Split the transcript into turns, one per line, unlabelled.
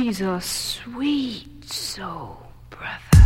He's a sweet soul, brother.